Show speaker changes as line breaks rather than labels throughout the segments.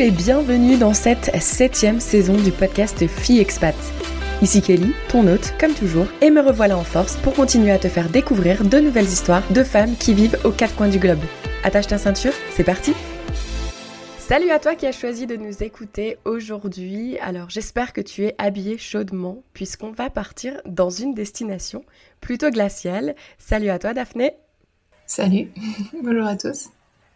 Et bienvenue dans cette septième saison du podcast Fille Expat. Ici Kelly, ton hôte, comme toujours, et me revoilà en force pour continuer à te faire découvrir de nouvelles histoires de femmes qui vivent aux quatre coins du globe. Attache ta ceinture, c'est parti Salut à toi qui as choisi de nous écouter aujourd'hui. Alors j'espère que tu es habillé chaudement puisqu'on va partir dans une destination plutôt glaciale. Salut à toi Daphné
Salut, bonjour à tous.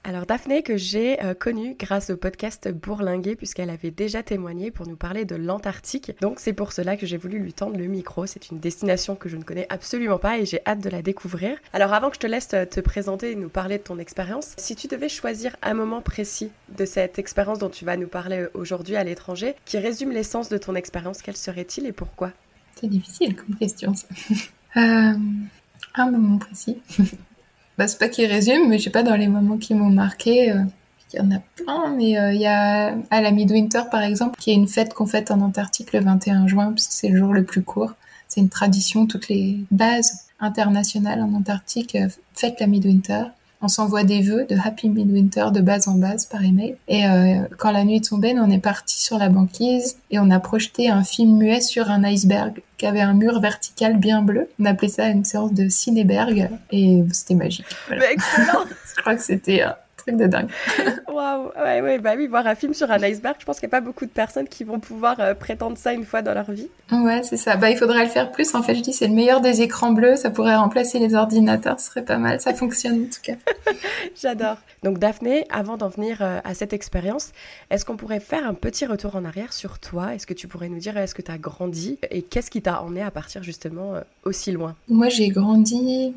Alors Daphné que j'ai euh, connue grâce au podcast Bourlinguer puisqu'elle avait déjà témoigné pour nous parler de l'Antarctique. Donc c'est pour cela que j'ai voulu lui tendre le micro. C'est une destination que je ne connais absolument pas et j'ai hâte de la découvrir. Alors avant que je te laisse te présenter et nous parler de ton expérience, si tu devais choisir un moment précis de cette expérience dont tu vas nous parler aujourd'hui à l'étranger, qui résume l'essence de ton expérience, quel serait-il et pourquoi?
C'est difficile comme question ça. euh, un moment précis. bah, c'est pas qui résume, mais je sais pas, dans les moments qui m'ont marqué, euh, il y en a plein, mais euh, il y a à la Midwinter par exemple, qui est une fête qu'on fête en Antarctique le 21 juin, parce que c'est le jour le plus court. C'est une tradition, toutes les bases internationales en Antarctique euh, fêtent la Midwinter. On s'envoie des vœux de Happy Midwinter de base en base par email. Et euh, quand la nuit tombait, on est parti sur la banquise et on a projeté un film muet sur un iceberg qui avait un mur vertical bien bleu. On appelait ça une séance de cinéberg et c'était magique.
Voilà. excellent
Je crois que c'était truc de dingue.
Waouh, ouais, ouais, bah oui, voir un film sur un iceberg, je pense qu'il n'y a pas beaucoup de personnes qui vont pouvoir euh, prétendre ça une fois dans leur vie.
Ouais, c'est ça. Bah, il faudrait le faire plus. En fait, je dis, c'est le meilleur des écrans bleus. Ça pourrait remplacer les ordinateurs. Ce serait pas mal. Ça fonctionne, en tout cas.
J'adore. Donc, Daphné, avant d'en venir euh, à cette expérience, est-ce qu'on pourrait faire un petit retour en arrière sur toi? Est-ce que tu pourrais nous dire, est-ce que tu as grandi? Et qu'est-ce qui t'a emmené à partir justement euh, aussi loin?
Moi, j'ai grandi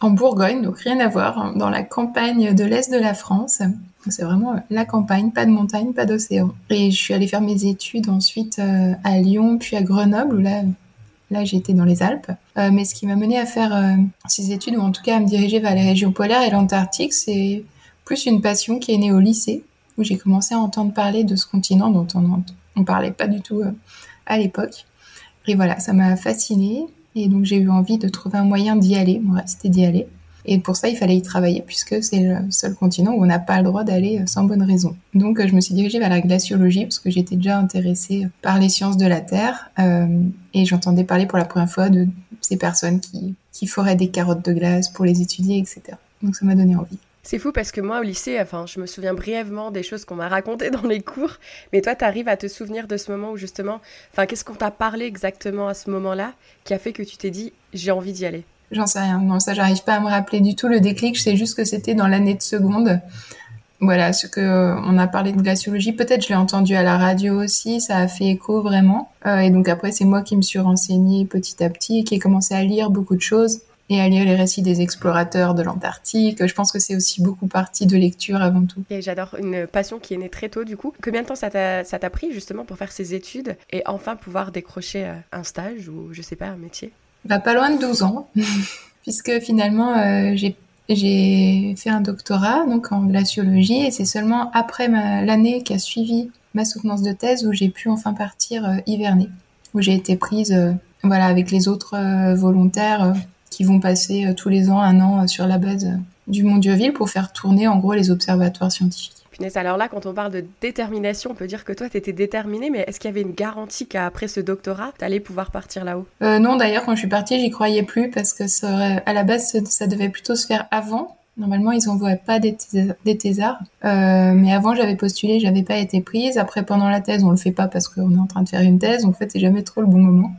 en Bourgogne, donc rien à voir, dans la campagne de l'Est de la France. C'est vraiment la campagne, pas de montagne, pas d'océan. Et je suis allée faire mes études ensuite euh, à Lyon, puis à Grenoble, où là, là j'étais dans les Alpes. Euh, mais ce qui m'a mené à faire euh, ces études, ou en tout cas à me diriger vers les régions polaires et l'Antarctique, c'est plus une passion qui est née au lycée, où j'ai commencé à entendre parler de ce continent dont on ne parlait pas du tout à l'époque. Et voilà, ça m'a fascinée. Et donc j'ai eu envie de trouver un moyen d'y aller. Rêve, c'était d'y aller. Et pour ça, il fallait y travailler, puisque c'est le seul continent où on n'a pas le droit d'aller sans bonne raison. Donc je me suis dirigée vers la glaciologie, parce que j'étais déjà intéressée par les sciences de la Terre. Euh, et j'entendais parler pour la première fois de ces personnes qui, qui foraient des carottes de glace pour les étudier, etc. Donc ça m'a donné envie.
C'est fou parce que moi, au lycée, enfin, je me souviens brièvement des choses qu'on m'a racontées dans les cours, mais toi, tu arrives à te souvenir de ce moment où justement, enfin, qu'est-ce qu'on t'a parlé exactement à ce moment-là qui a fait que tu t'es dit, j'ai envie d'y aller?
J'en sais rien. Non, ça, j'arrive pas à me rappeler du tout le déclic. Je sais juste que c'était dans l'année de seconde. Voilà, ce que euh, on a parlé de glaciologie. Peut-être je l'ai entendu à la radio aussi. Ça a fait écho vraiment. Euh, et donc après, c'est moi qui me suis renseignée petit à petit, qui ai commencé à lire beaucoup de choses et à lire les récits des explorateurs de l'Antarctique. Je pense que c'est aussi beaucoup partie de lecture avant tout.
Et j'adore une passion qui est née très tôt du coup. Combien de temps ça t'a pris justement pour faire ces études et enfin pouvoir décrocher euh, un stage ou je sais pas un métier?
Bah, Pas loin de 12 ans, puisque finalement euh, j'ai fait un doctorat donc en glaciologie et c'est seulement après l'année qui a suivi ma soutenance de thèse où j'ai pu enfin partir euh, hiverner, où j'ai été prise euh, voilà avec les autres volontaires qui vont passer euh, tous les ans un an euh, sur la base euh, du Mont Dieuvrille pour faire tourner en gros les observatoires scientifiques.
Punaise, alors là, quand on parle de détermination, on peut dire que toi, tu étais déterminée, mais est-ce qu'il y avait une garantie qu'après ce doctorat, tu allais pouvoir partir là-haut?
Euh, Non, d'ailleurs, quand je suis partie, j'y croyais plus parce que ça aurait, à la base, ça devait plutôt se faire avant. Normalement, ils n'envoient pas des, thésards. Euh, mais avant, j'avais postulé, j'avais pas été prise. Après, pendant la thèse, on le fait pas parce qu'on est en train de faire une thèse. Donc, en fait, c'est jamais trop le bon moment.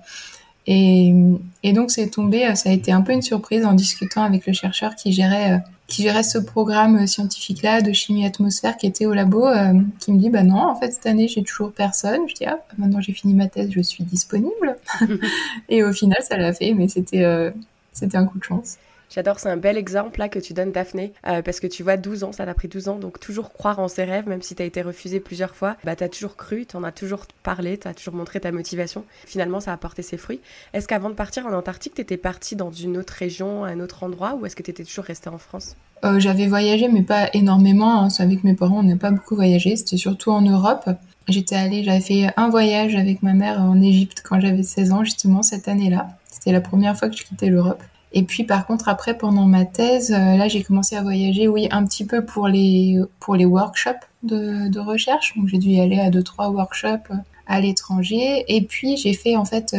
Et, et donc c'est tombé, ça a été un peu une surprise en discutant avec le chercheur qui gérait, qui gérait ce programme scientifique-là de chimie atmosphère qui était au labo, euh, qui me dit bah non, en fait cette année j'ai toujours personne. Je dis ah maintenant j'ai fini ma thèse, je suis disponible. et au final ça l'a fait, mais c'était euh, c'était un coup de chance.
J'adore, c'est un bel exemple là que tu donnes Daphné, euh, parce que tu vois 12 ans, ça t'a pris 12 ans, donc toujours croire en ses rêves, même si t'as été refusé plusieurs fois, bah t'as toujours cru, t'en as toujours parlé, t'as toujours montré ta motivation. Finalement, ça a porté ses fruits. Est-ce qu'avant de partir en Antarctique, t'étais partie dans une autre région, un autre endroit, ou est-ce que t'étais toujours restée en France?
Euh, J'avais voyagé, mais pas énormément. Hein. Avec mes parents, on n'a pas beaucoup voyagé. C'était surtout en Europe. J'étais allée, j'avais fait un voyage avec ma mère en Égypte quand j'avais 16 ans, justement cette année-là. C'était la première fois que je quittais l'Europe. Et puis par contre après pendant ma thèse, là j'ai commencé à voyager, oui, un petit peu pour les pour les workshops de, de recherche. Donc j'ai dû y aller à deux trois workshops à l'étranger. Et puis j'ai fait en fait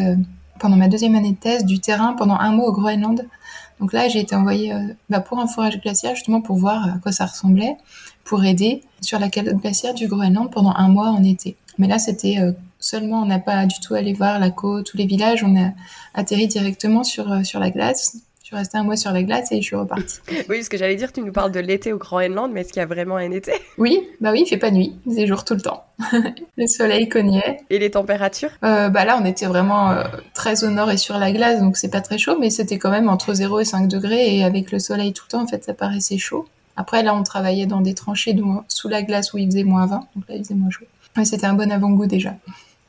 pendant ma deuxième année de thèse du terrain pendant un mois au Groenland. Donc là, j'ai été envoyée bah, pour un forage glaciaire justement pour voir à quoi ça ressemblait, pour aider sur la calotte glaciaire du Groenland pendant un mois en été. Mais là, c'était seulement, on n'a pas du tout allé voir la côte, tous les villages, on a atterri directement sur, sur la glace suis restée un mois sur la glace et je suis repartie.
oui, ce que j'allais dire, tu nous parles de l'été au Groenland, mais est-ce qu'il y a vraiment un été?
Oui, bah oui, il fait pas nuit, il faisait jour tout le temps. le soleil cognait.
Et les températures?
Euh, Bah là, on était vraiment euh, très au nord et sur la glace, donc c'est pas très chaud, mais c'était quand même entre 0 et 5 degrés, et avec le soleil tout le temps, en fait, ça paraissait chaud. Après, là, on travaillait dans des tranchées sous la glace où il faisait moins 20, donc là, il faisait moins chaud. C'était un bon avant-goût déjà.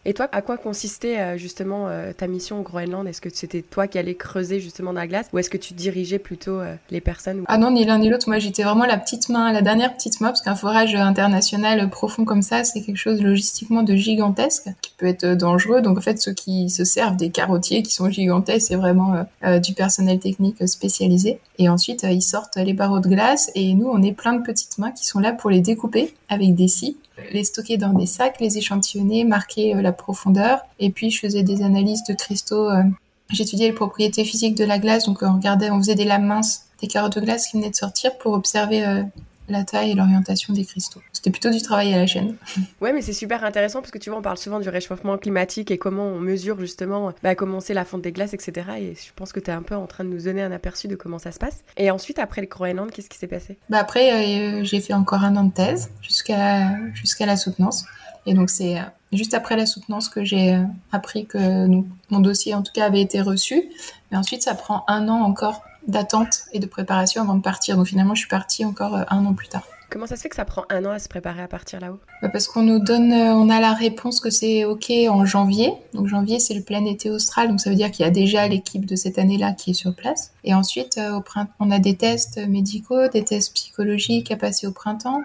Et toi, à quoi consistait euh, justement euh, ta mission au Groenland? Est-ce que c'était toi qui allais creuser justement la glace ou est-ce que tu dirigeais plutôt euh, les personnes
Ah non, ni l'un ni l'autre. Moi, j'étais vraiment la petite main, la dernière petite main, parce qu'un forage international profond comme ça, c'est quelque chose logistiquement de gigantesque qui peut être dangereux. Donc en fait, ceux qui se servent des carottiers qui sont gigantesques, c'est vraiment du personnel technique spécialisé. Et ensuite, ils sortent les barreaux de glace et nous, on est plein de petites mains qui sont là pour les découper avec des scies les stocker dans des sacs, les échantillonner, marquer euh, la profondeur. Et puis, je faisais des analyses de cristaux. Euh, j'étudiais les propriétés physiques de la glace, donc on regardait, on faisait des lames minces, des carottes de glace qui venaient de sortir pour observer euh, la taille et l'orientation des cristaux. C'était plutôt du travail à la chaîne.
Ouais, mais c'est super intéressant parce que tu vois, on parle souvent du réchauffement climatique et comment on mesure justement bah, comment c'est la fonte des glaces, etc. Et je pense que tu es un peu en train de nous donner un aperçu de comment ça se passe. Et ensuite, après le Groenland, qu'est-ce qui s'est passé?
Bah Après, euh, j'ai fait encore un an de thèse jusqu'à jusqu'à la soutenance. Et donc, c'est euh, juste après la soutenance que j'ai euh, appris que mon dossier, en tout cas, avait été reçu. Mais ensuite, ça prend un an encore d'attente et de préparation avant de partir. Donc finalement, je suis partie encore euh, un an plus tard.
Comment ça se fait que ça prend un an à se préparer à partir là-haut?
Bah, Parce qu'on nous donne, euh, on a la réponse que c'est OK en janvier. Donc janvier, c'est le plein été austral, donc ça veut dire qu'il y a déjà l'équipe de cette année-là qui est sur place. Et ensuite, euh, au printemps, on a des tests médicaux, des tests psychologiques à passer au printemps.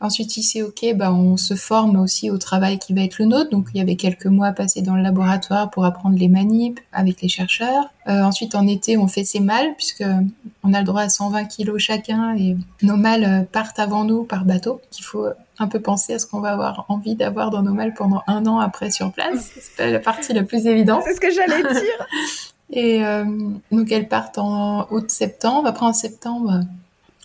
Ensuite, ici, ok, bah, on se forme aussi au travail qui va être le nôtre. Donc, il y avait quelques mois passés dans le laboratoire pour apprendre les manips avec les chercheurs. Euh, ensuite, en été, on fait ses mâles puisque on a le droit à 120 kilos chacun et nos mâles partent avant nous par bateau. Il faut un peu penser à ce qu'on va avoir envie d'avoir dans nos mâles pendant un an après sur place. C'est la partie la plus évidente.
C'est ce que j'allais dire.
et euh, donc, elles partent en août-septembre. Après, en septembre,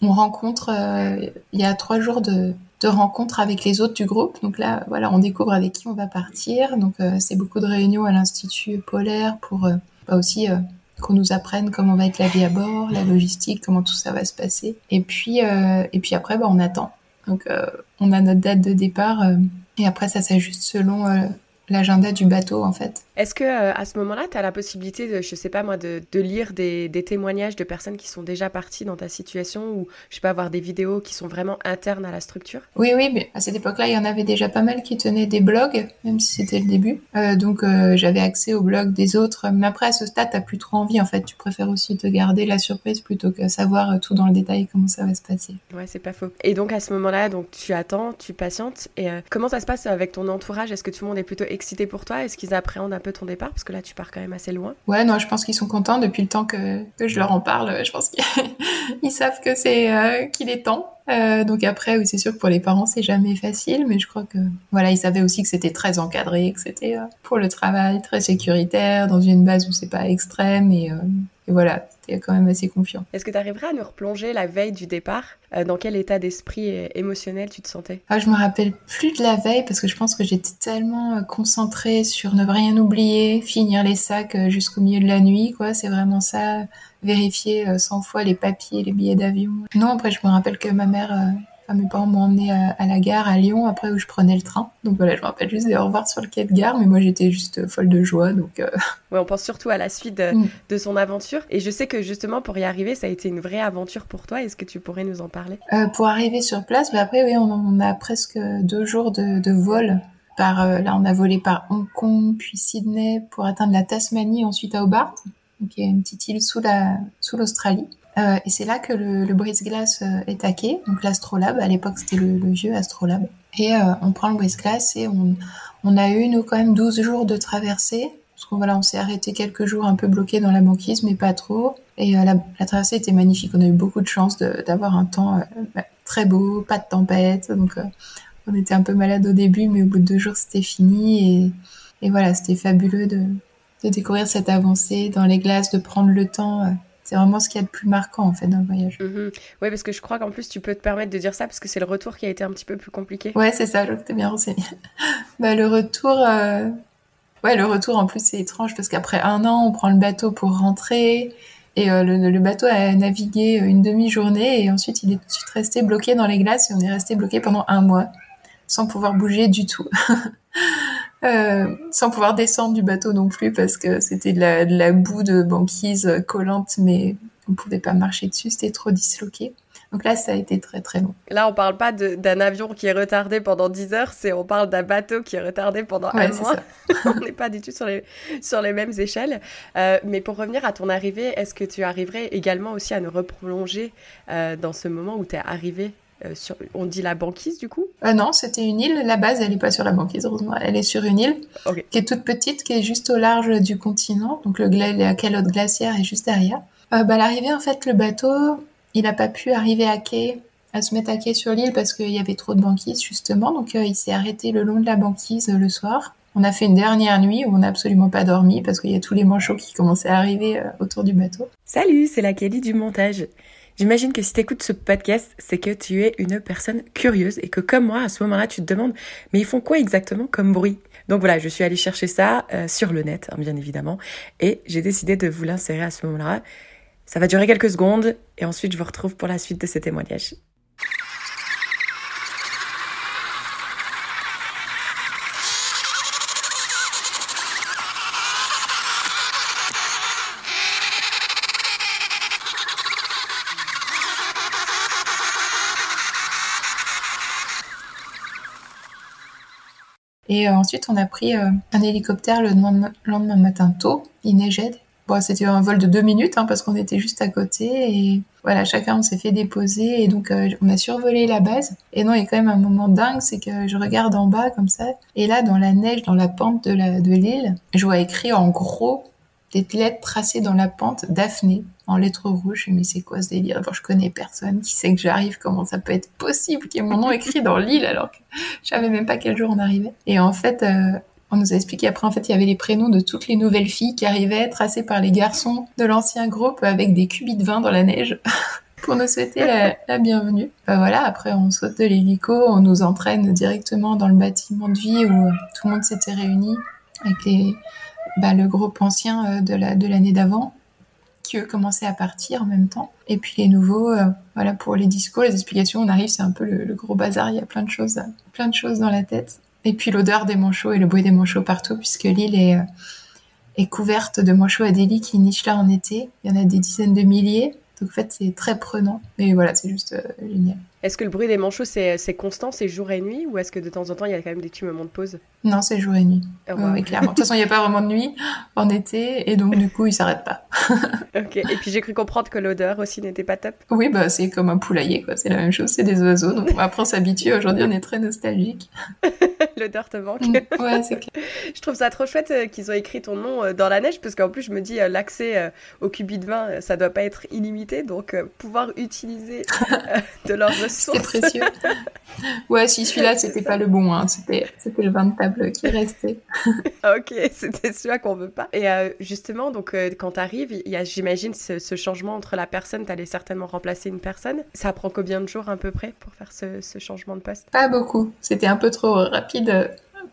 on rencontre, euh, il y a trois jours de, de rencontres avec les autres du groupe. Donc là, voilà, on découvre avec qui on va partir. Donc euh, c'est beaucoup de réunions à l'Institut polaire pour euh, bah aussi qu'on nous apprenne comment va être la vie à bord, la logistique, comment tout ça va se passer. Et puis, après, bah, on attend. Donc on a notre date de départ et après ça s'ajuste selon l'agenda du bateau en fait.
Est-ce que euh, à ce moment-là, tu as la possibilité de, je sais pas moi, de, lire des, témoignages de personnes qui sont déjà parties dans ta situation ou je sais pas avoir des vidéos qui sont vraiment internes à la structure?
Oui, oui, mais à cette époque-là, il y en avait déjà pas mal qui tenaient des blogs, même si c'était le début. Euh, donc euh, j'avais accès aux blogs des autres. Mais après, à ce stade, t'as plus trop envie. En fait, tu préfères aussi te garder la surprise plutôt que savoir tout dans le détail comment ça va se passer.
Ouais, c'est pas faux. Et donc à ce moment-là, donc tu attends, tu patientes. Et comment ça se passe avec ton entourage? Est-ce que tout le monde est plutôt excité pour toi Est-ce qu'ils appréhendent un peu ton départ Parce que là, tu pars quand même assez loin.
Ouais, non, je pense qu'ils sont contents depuis le temps que, je leur en parle. Je pense qu'ils savent que c'est euh, qu'il est temps. Euh, donc après, oui, c'est sûr que pour les parents, c'est jamais facile, mais je crois que voilà, ils savaient aussi que c'était très encadré, que c'était euh, pour le travail très sécuritaire, dans une base où c'est pas extrême et voilà, c'était quand même assez confiant.
Est-ce que tu arriverais à nous replonger la veille du départ euh, Dans quel état d'esprit émotionnel tu te sentais?
Ah, Je me rappelle plus de la veille parce que je pense que j'étais tellement euh, concentrée sur ne rien oublier, finir les sacs euh, jusqu'au milieu de la nuit, quoi. C'est vraiment ça, vérifier 100 fois les papiers, les billets d'avion. Non, après je me rappelle que ma mère mes parents m'ont emmené à, la gare à Lyon, après où je prenais le train. Donc voilà, je me rappelle juste des au revoir sur le quai de gare, mais moi j'étais juste folle de joie. Donc euh.
ouais, on pense surtout à la suite mm. de, son aventure. Et je sais que justement pour y arriver, ça a été une vraie aventure pour toi. Est-ce que tu pourrais nous en parler?
Euh, Pour arriver sur place, mais après oui, on, a presque deux jours de, vol. Par, euh, là, on a volé par Hong Kong, puis Sydney pour atteindre la Tasmanie, ensuite à Hobart, y a une petite île sous la sous l'Australie. Euh, et c'est là que le, brise-glace euh, est taqué, donc l'astrolabe. À l'époque, c'était le, vieux astrolabe. Et euh, on prend le brise-glace et on, a eu, nous, quand même 12 jours de traversée Parce qu'on voilà, on s'est arrêté quelques jours un peu bloqué dans la banquise, mais pas trop. Et la, traversée était magnifique. On a eu beaucoup de chance d'avoir un temps bah, très beau, pas de tempête. Donc on était un peu malade au début, mais au bout de deux jours, c'était fini. Et, voilà, c'était fabuleux de, découvrir cette avancée dans les glaces, de prendre le temps. C'est vraiment ce qu'il y a de plus marquant en fait dans le voyage.
Mm-hmm. Oui, parce que je crois qu'en plus tu peux te permettre de dire ça parce que c'est le retour qui a été un petit peu plus compliqué.
Ouais, c'est ça, je t'ai bien renseigné. bah, le retour, euh... ouais, le retour en plus c'est étrange parce qu'après un an, on prend le bateau pour rentrer et euh, le, le, bateau a navigué une demi-journée et ensuite il est tout de suite resté bloqué dans les glaces et on est resté bloqué pendant un mois sans pouvoir bouger du tout. Euh, sans pouvoir descendre du bateau non plus parce que c'était de la, de la, boue de banquise collante, mais on pouvait pas marcher dessus, c'était trop disloqué. Donc là, ça a été très très long.
Là, on parle pas d'un avion qui est retardé pendant 10 heures, c'est on parle d'un bateau qui est retardé pendant un mois. on n'est pas du tout sur les, sur les mêmes échelles. Euh, mais pour revenir à ton arrivée, est-ce que tu arriverais également aussi à nous reprolonger euh, dans ce moment où tu es arrivé euh, sur, on dit la banquise du coup?
Euh, Non, c'était une île. La base, elle n'est pas sur la banquise, heureusement. Elle est sur une île qui est toute petite, qui est juste au large du continent. Donc le la calotte glaciaire est juste derrière. Euh, bah, l'arrivée, en fait, le bateau, il n'a pas pu arriver à quai, à se mettre à quai sur l'île parce qu'il y avait trop de banquise justement. Donc il s'est arrêté le long de la banquise le soir. On a fait une dernière nuit où on n'a absolument pas dormi parce qu'il y a tous les manchots qui commençaient à arriver autour du bateau.
Salut, c'est la Kelly du montage. J'imagine que si tu écoutes ce podcast, c'est que tu es une personne curieuse et que comme moi, à ce moment-là, tu te demandes, mais ils font quoi exactement comme bruit? Donc voilà, je suis allée chercher ça euh, sur le net, hein, bien évidemment, et j'ai décidé de vous l'insérer à ce moment-là. Ça va durer quelques secondes et ensuite je vous retrouve pour la suite de ce témoignage.
Et euh, ensuite, on a pris euh, un hélicoptère le lendemain, matin tôt. Il neigeait. Bon, c'était un vol de deux minutes hein, parce qu'on était juste à côté. Et voilà, chacun on s'est fait déposer et donc euh, on a survolé la base. Et non, il y a quand même un moment dingue, c'est que je regarde en bas comme ça. Et là, dans la neige, dans la pente de l'île, je vois écrit en gros des lettres tracées dans la pente Daphné en lettres rouges. Mais c'est quoi ce délire? Je connais personne qui sait que j'arrive. Comment ça peut être possible qu'il y ait mon nom écrit dans l'île alors que je savais même pas quel jour on arrivait. Et en fait, euh, on nous a expliqué après, en fait, il y avait les prénoms de toutes les nouvelles filles qui arrivaient, tracées par les garçons de l'ancien groupe avec des cubits de vin dans la neige. pour nous souhaiter la, bienvenue. Bah voilà, après on saute de l'hélico, on nous entraîne directement dans le bâtiment de vie où tout le monde s'était réuni avec les, bah, le groupe ancien euh, de la de l'année d'avant qui eux commençaient à partir en même temps. Et puis les nouveaux, euh, voilà, pour les discours, les explications, on arrive, c'est un peu le, gros bazar, il y a plein de choses, plein de choses dans la tête. Et puis l'odeur des manchots et le bruit des manchots partout, puisque l'île est, euh, est couverte de manchots adélie qui nichent là en été. Il y en a des dizaines de milliers. Donc en fait, c'est très prenant. Mais voilà, c'est juste génial.
Est-ce que le bruit des manchots, c'est, constant, c'est jour et nuit Ou est-ce que de temps en temps, il y a quand même des petits moments de pause?
Non, c'est jour et nuit. Oh, oui, clairement. De toute façon, il n'y a pas vraiment de nuit en été, et donc du coup, il s'arrête pas.
ok, et puis j'ai cru comprendre que l'odeur aussi n'était pas top.
Oui, bah, c'est comme un poulailler, quoi. C'est la même chose, c'est des oiseaux. Donc après, on s'habitue. Aujourd'hui, on est très nostalgique.
l'odeur te manque.
Ouais, c'est clair.
je trouve ça trop chouette euh, qu'ils ont écrit ton nom euh, dans la neige, parce qu'en plus, je me dis, euh, l'accès au cubit de vin, ça doit pas être illimité, donc pouvoir utiliser de leurs
c'est précieux. ouais, si celui-là, c'était pas le bon. Hein. C'était, c'était le vin de table qui restait.
ok, c'était celui-là qu'on veut pas. Et euh, justement, donc euh, quand t'arrives, il y a, j'imagine, ce, changement entre la personne. T'allais certainement remplacer une personne. Ça prend combien de jours à peu près pour faire ce, ce changement de poste?
Pas beaucoup. C'était un peu trop rapide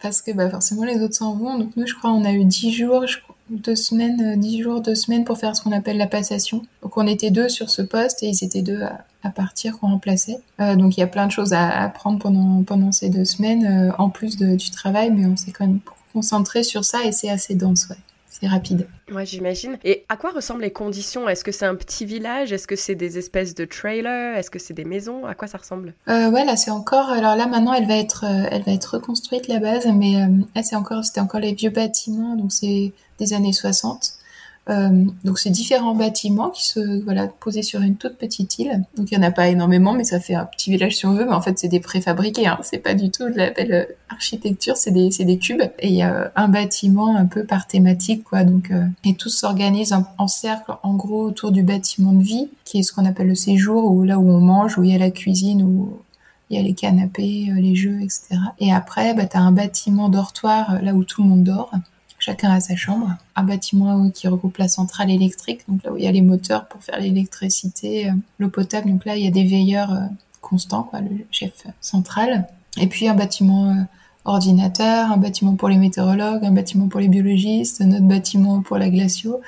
parce que bah, forcément les autres s'en vont. Donc nous, je crois, on a eu 10 jours, je deux semaines, euh, dix jours, deux semaines pour faire ce qu'on appelle la passation. Donc on était deux sur ce poste et ils étaient deux à, partir qu'on remplaçait. Euh, donc il y a plein de choses à apprendre pendant, pendant ces deux semaines, euh, en plus du travail, mais on s'est quand même concentré sur ça et c'est assez dense, ouais c'est rapide.
Ouais, j'imagine. Et à quoi ressemblent les conditions? Est-ce que c'est un petit village? Est-ce que c'est des espèces de trailers? Est-ce que c'est des maisons? À quoi ça ressemble?
Euh, Ouais, là c'est encore. Alors là maintenant, elle va être, euh, elle va être reconstruite la base, mais euh, c'est encore, c'était encore les vieux bâtiments, donc c'est des années 60. Euh, donc c'est différents bâtiments qui se voilà posés sur une toute petite île. Donc il y en a pas énormément, mais ça fait un petit village si on veut. Mais en fait c'est des préfabriqués. Hein. C'est pas du tout de la belle euh, architecture, c'est des des cubes. Et il y a un bâtiment un peu par thématique quoi. Donc euh, et tous s'organisent en, cercle en gros autour du bâtiment de vie, qui est ce qu'on appelle le séjour, ou là où on mange, où il y a la cuisine, où il y a les canapés, les jeux, etc. Et après, bah, tu as un bâtiment dortoir là où tout le monde dort chacun a sa chambre. Un bâtiment qui regroupe la centrale électrique, donc là où il y a les moteurs pour faire l'électricité, euh, l'eau potable. Donc là, il y a des veilleurs euh, constants, le chef central. Et puis un bâtiment euh, ordinateur, un bâtiment pour les météorologues, un bâtiment pour les biologistes, un autre bâtiment pour la glacio.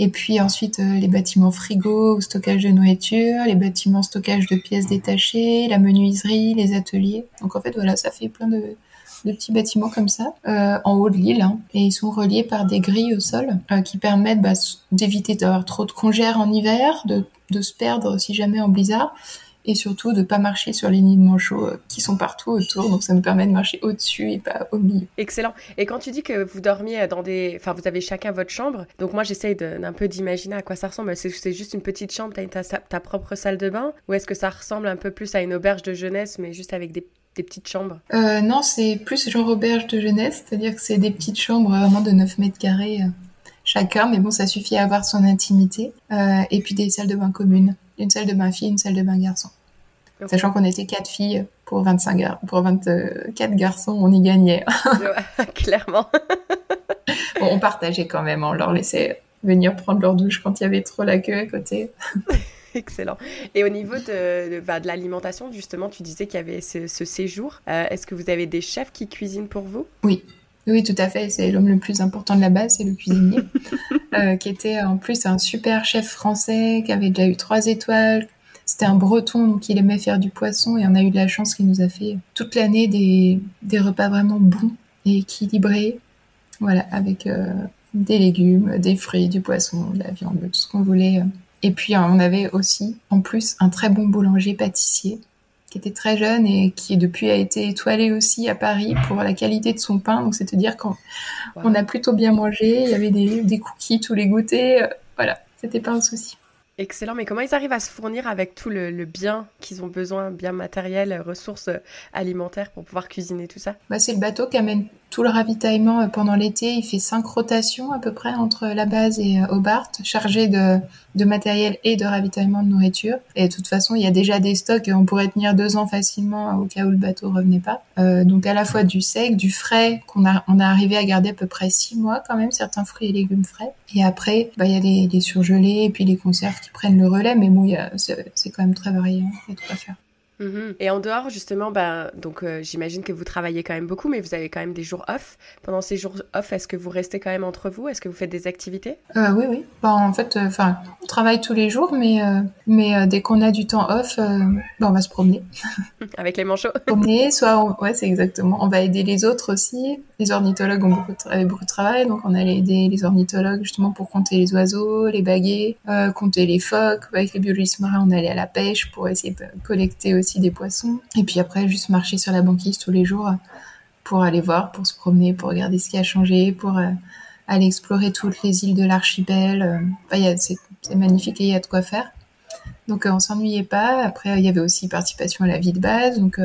Et puis ensuite les bâtiments frigo, stockage de nourriture, les bâtiments stockage de pièces détachées, la menuiserie, les ateliers. Donc en fait voilà, ça fait plein de, de petits bâtiments comme ça, euh, en haut de l'île, hein. et ils sont reliés par des grilles au sol euh, qui permettent bah, d'éviter d'avoir trop de congères en hiver, de, de, se perdre si jamais en blizzard, et surtout de pas marcher sur les nids de manchots euh, qui sont partout autour, donc ça nous permet de marcher au-dessus et pas au milieu.
Excellent. Et quand tu dis que vous dormiez dans des... Enfin, vous avez chacun votre chambre, donc moi j'essaye d'un peu d'imaginer à quoi ça ressemble. C'est juste une petite chambre, tu as ta, ta propre salle de bain, ou est-ce que ça ressemble un peu plus à une auberge de jeunesse, mais juste avec des petites chambres
euh, Non, c'est plus genre auberge de jeunesse, c'est-à-dire que c'est des petites chambres vraiment de 9 mètres carrés euh, chacun, mais bon, ça suffit à avoir son intimité. Euh, et puis des salles de bain communes, une salle de bain fille, une salle de bain garçon. Sachant qu'on était quatre filles pour 25 gar pour 24 garçons, on y gagnait.
Clairement.
on partageait quand même, on leur laissait venir prendre leur douche quand il y avait trop la queue à côté.
Excellent. Et au niveau de, bah, de, l'alimentation, justement, tu disais qu'il y avait ce, séjour. Euh, est-ce que vous avez des chefs qui cuisinent pour vous?
Oui. Oui, tout à fait. C'est l'homme le plus important de la base, c'est le cuisinier, euh, qui était en plus un super chef français, qui avait déjà eu trois étoiles. C'était un breton, donc il aimait faire du poisson, et on a eu de la chance qu'il nous a fait toute l'année des, des, repas vraiment bons et équilibrés. Voilà, avec euh, des légumes, des fruits, du poisson, de la viande, tout ce qu'on voulait. Et puis on avait aussi en plus un très bon boulanger pâtissier qui était très jeune et qui depuis a été étoilé aussi à Paris pour la qualité de son pain. Donc c'est à dire qu'on on a plutôt bien mangé, il y avait des, des cookies tous les goûters, euh, voilà, c'était pas un souci.
Excellent, mais comment ils arrivent à se fournir avec tout le, bien qu'ils ont besoin, bien matériel, ressources alimentaires pour pouvoir cuisiner tout ça?
Bah, C'est le bateau qui amène tout le ravitaillement euh, pendant l'été. Il fait cinq rotations à peu près entre la base et euh, Hobart, chargé de, de matériel et de ravitaillement de nourriture. Et de toute façon, il y a déjà des stocks, on pourrait tenir deux ans facilement au cas où le bateau revenait pas. Euh, donc à la fois du sec, du frais, qu'on a, on a arrivé à garder à peu près six mois quand même, certains fruits et légumes frais. Et après, bah, il y a les, surgelés et puis les conserves qui prennent le relais, mais bon, c'est quand même très varié, il y a tout à faire.
Mhm. Et en dehors, justement, bah, donc euh, j'imagine que vous travaillez quand même beaucoup, mais vous avez quand même des jours off. Pendant ces jours off, est-ce que vous restez quand même entre vous? Est-ce que vous faites des activités?
Euh, Oui, oui. Bah, en fait, euh, enfin, on travaille tous les jours, mais, mais dès qu'on a du temps off, bah, on va se promener.
Avec les manchots
Promener, soit, ouais, c'est exactement. On va aider les autres aussi. Les ornithologues ont beaucoup de, beaucoup de travail, donc on allait aider les ornithologues justement pour compter les oiseaux, les baguets, compter les phoques. Avec les biologistes marins, on allait à la pêche pour essayer de collecter aussi des poissons. Et puis après, juste marcher sur la banquise tous les jours pour aller voir, pour se promener, pour regarder ce qui a changé, pour euh, aller explorer toutes les îles de l'archipel. Euh, c'est magnifique et il y a de quoi faire. Donc euh, on s'ennuyait pas. Après, il y avait aussi participation à la vie de base. Donc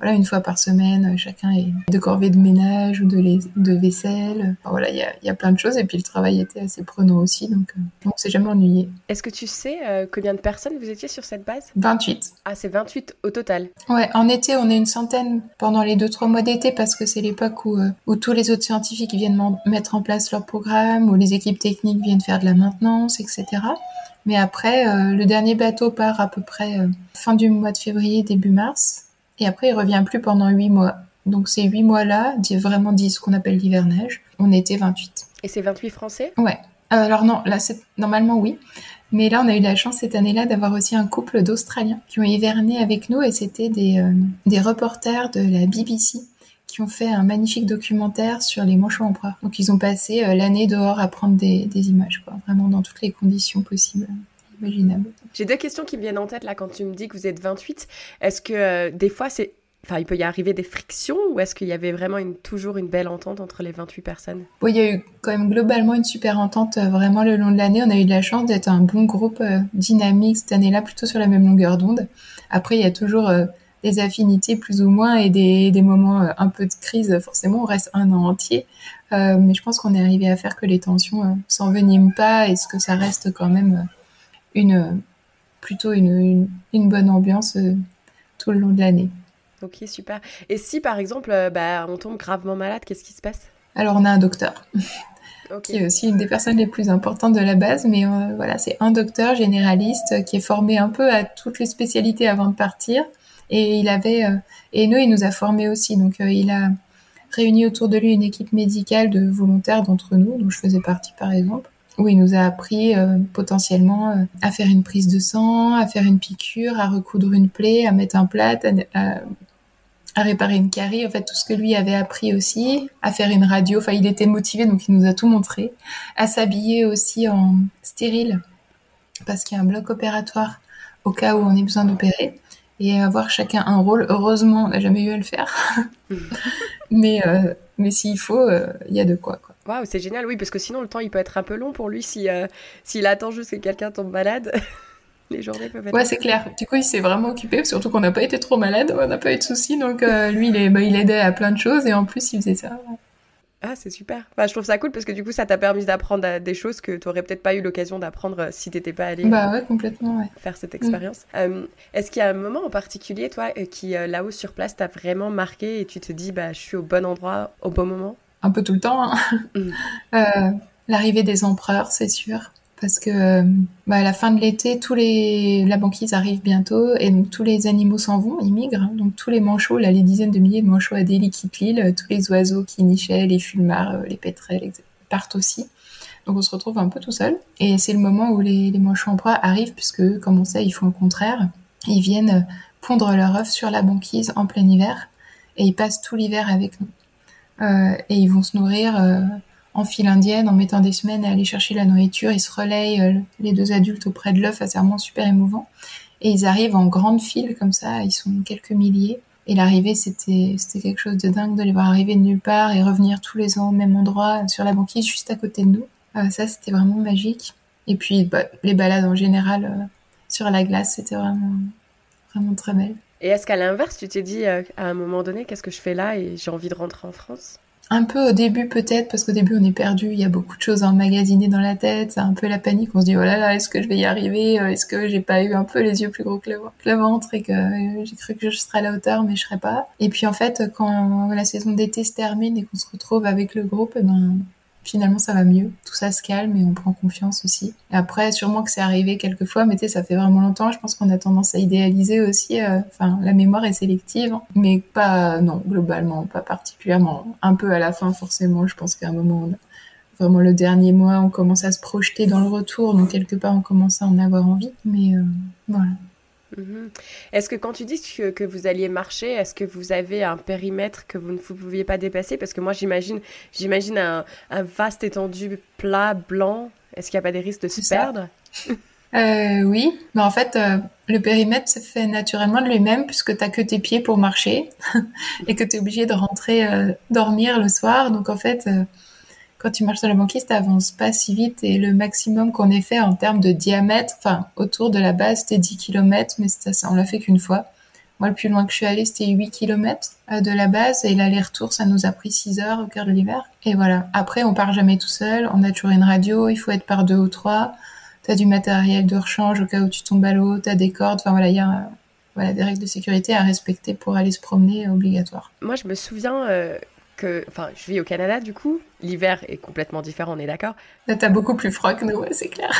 voilà, une fois par semaine, chacun est de corvée de ménage ou de, de vaisselle. voilà, il y a, y a, plein de choses. Et puis le travail était assez prenant aussi, donc euh, on s'est jamais ennuyé.
Est-ce que tu sais euh, combien de personnes vous étiez sur cette base?
28.
Ah, c'est 28 au total
Ouais, en été, on est une centaine pendant les 2-3 mois d'été parce que c'est l'époque où, euh, où tous les autres scientifiques viennent mettre en place leur programme, où les équipes techniques viennent faire de la maintenance, etc. Mais après, le dernier bateau part à peu près fin du mois de février, début mars. Et après, il revient plus pendant huit mois. Donc ces huit mois-là, vraiment dit ce qu'on appelle l'hivernage, on était 28.
Et c'est 28 Français?
Ouais. Alors non, là, c'est normalement oui. Mais là, on a eu la chance cette année-là d'avoir aussi un couple d'Australiens qui ont hiverné avec nous et c'était des, euh, des reporters de la BBC qui ont fait un magnifique documentaire sur les manchots empereurs. Donc ils ont passé euh, l'année dehors à prendre des, des images, quoi, vraiment dans toutes les conditions possibles.
J'ai deux questions qui me viennent en tête là quand tu me dis que vous êtes 28. Est-ce que euh, des fois c'est Enfin, il peut y arriver des frictions ou est-ce qu'il y avait vraiment une, toujours une belle entente entre les 28 personnes?
Il y a eu quand même globalement une super entente euh, vraiment le long de l'année. On a eu de la chance d'être un bon groupe euh, dynamique cette année-là, plutôt sur la même longueur d'onde. Après, il y a toujours euh, des affinités plus ou moins et des, des moments un peu de crise. Forcément, on reste un an entier. mais je pense qu'on est arrivé à faire que les tensions s'enveniment pas et que ça reste quand même une plutôt une, une bonne ambiance tout le long de l'année.
Ok, super. Et si par exemple, euh, bah, on tombe gravement malade, qu'est-ce qui se passe?
Alors on a un docteur. qui est aussi une des personnes les plus importantes de la base, mais euh, voilà, c'est un docteur généraliste qui est formé un peu à toutes les spécialités avant de partir, et il avait euh, et nous il nous a formés aussi, donc il a réuni autour de lui une équipe médicale de volontaires d'entre nous, dont je faisais partie par exemple, où il nous a appris potentiellement à faire une prise de sang, à faire une piqûre, à recoudre une plaie, à mettre un plat, à, à réparer une carie, en fait tout ce que lui avait appris aussi, à faire une radio, enfin il était motivé donc il nous a tout montré, à s'habiller aussi en stérile parce qu'il y a un bloc opératoire au cas où on ait besoin d'opérer et avoir chacun un rôle. Heureusement, on n'a jamais eu à le faire, mais euh, mais s'il faut, euh, il y a de quoi. quoi.
Waouh, c'est génial, oui, parce que sinon le temps il peut être un peu long pour lui si euh, s'il attend juste que quelqu'un tombe malade. les journées peuvent être.
Ouais, c'est clair. Du coup, il s'est vraiment occupé, surtout qu'on n'a pas été trop malade, on n'a pas eu de soucis. Donc, euh, lui, il, bah, il aidait à plein de choses et en plus, il faisait ça.
Ah, c'est super. Enfin, je trouve ça cool parce que du coup, ça t'a permis d'apprendre des choses que tu n'aurais peut-être pas eu l'occasion d'apprendre euh, si tu n'étais pas allé
bah, ouais, complètement, ouais.
faire cette expérience. Mm. Est-ce qu'il y a un moment en particulier, toi, euh, qui là-haut sur place t'a vraiment marqué et tu te dis, bah, je suis au bon endroit au bon moment?
Un peu tout le temps. Hein. Mm. L'arrivée des empereurs, c'est sûr parce que bah, à la fin de l'été, tous les la banquise arrive bientôt et tous les animaux s'en vont, ils migrent. Hein. donc tous les manchots, là, les dizaines de milliers de manchots Adélie quittent l'île, tous les oiseaux qui nichaient, les fulmars, euh, les pétrels, partent aussi. Donc on se retrouve un peu tout seul. Et c'est le moment où les, les manchots en proie arrivent, puisque comme on sait, ils font le contraire. Ils viennent pondre leur œuf sur la banquise en plein hiver et ils passent tout l'hiver avec nous. Euh, et ils vont se nourrir. Euh, en file indienne en mettant des semaines à aller chercher la nourriture. Ils se relayent euh, les deux adultes auprès de l'œuf, c'est vraiment super émouvant. Et ils arrivent en grande file comme ça, ils sont quelques milliers. Et l'arrivée, c'était quelque chose de dingue de les voir arriver de nulle part et revenir tous les ans au même endroit sur la banquise juste à côté de nous. Euh, ça, c'était vraiment magique. Et puis bah, les balades en général euh, sur la glace, c'était vraiment vraiment très belle.
Et est-ce qu'à l'inverse, tu t'es dit à un moment donné, qu'est-ce que je fais là et j'ai envie de rentrer en France?
Un peu au début peut-être, parce qu'au début on est perdu, il y a beaucoup de choses emmagasinées dans la tête, c'est un peu la panique, on se dit oh là là, est-ce que je vais y arriver, euh, est-ce que j'ai pas eu un peu les yeux plus gros que le, ventre et que euh, j'ai cru que je serais à la hauteur mais je serais pas. Et puis en fait quand la saison d'été se termine et qu'on se retrouve avec le groupe, eh ben finalement ça va mieux, tout ça se calme et on prend confiance aussi. Après, sûrement que c'est arrivé quelques fois, mais tu sais, ça fait vraiment longtemps, je pense qu'on a tendance à idéaliser aussi, euh, enfin, la mémoire est sélective, hein. mais pas, non, globalement, pas particulièrement. Un peu à la fin, forcément, je pense qu'à un moment, vraiment le dernier mois, on commence à se projeter dans le retour, donc quelque part, on commence à en avoir envie, mais euh, voilà.
Mhm. Est-ce que quand tu dis que, vous alliez marcher, est-ce que vous avez un périmètre que vous ne pouviez pas dépasser? Parce que moi, j'imagine, j'imagine un, vaste étendu plat blanc. Est-ce qu'il n'y a pas des risques de se perdre?
Euh, Oui, mais en fait, euh, le périmètre se fait naturellement de lui-même puisque tu n'as que tes pieds pour marcher et que tu es obligé de rentrer euh, dormir le soir. Donc en fait, quand tu marches sur la banquise, t'avances pas si vite et le maximum qu'on ait fait en termes de diamètre, enfin, autour de la base, c'était 10 km, mais ça, on l'a fait qu'une fois. Moi, le plus loin que je suis allée, c'était 8 km euh, de la base et l'aller-retour, ça nous a pris 6 heures au cœur de l'hiver. Et voilà. Après, on part jamais tout seul. On a toujours une radio. Il faut être par deux ou trois. T'as du matériel de rechange au cas où tu tombes à l'eau. T'as des cordes. Enfin voilà, il y a des règles de sécurité à respecter pour aller se promener obligatoire.
Moi, je me souviens euh, enfin, je vis au Canada du coup. L'hiver est complètement différent, on est d'accord
t'as beaucoup plus froid que nous, c'est clair.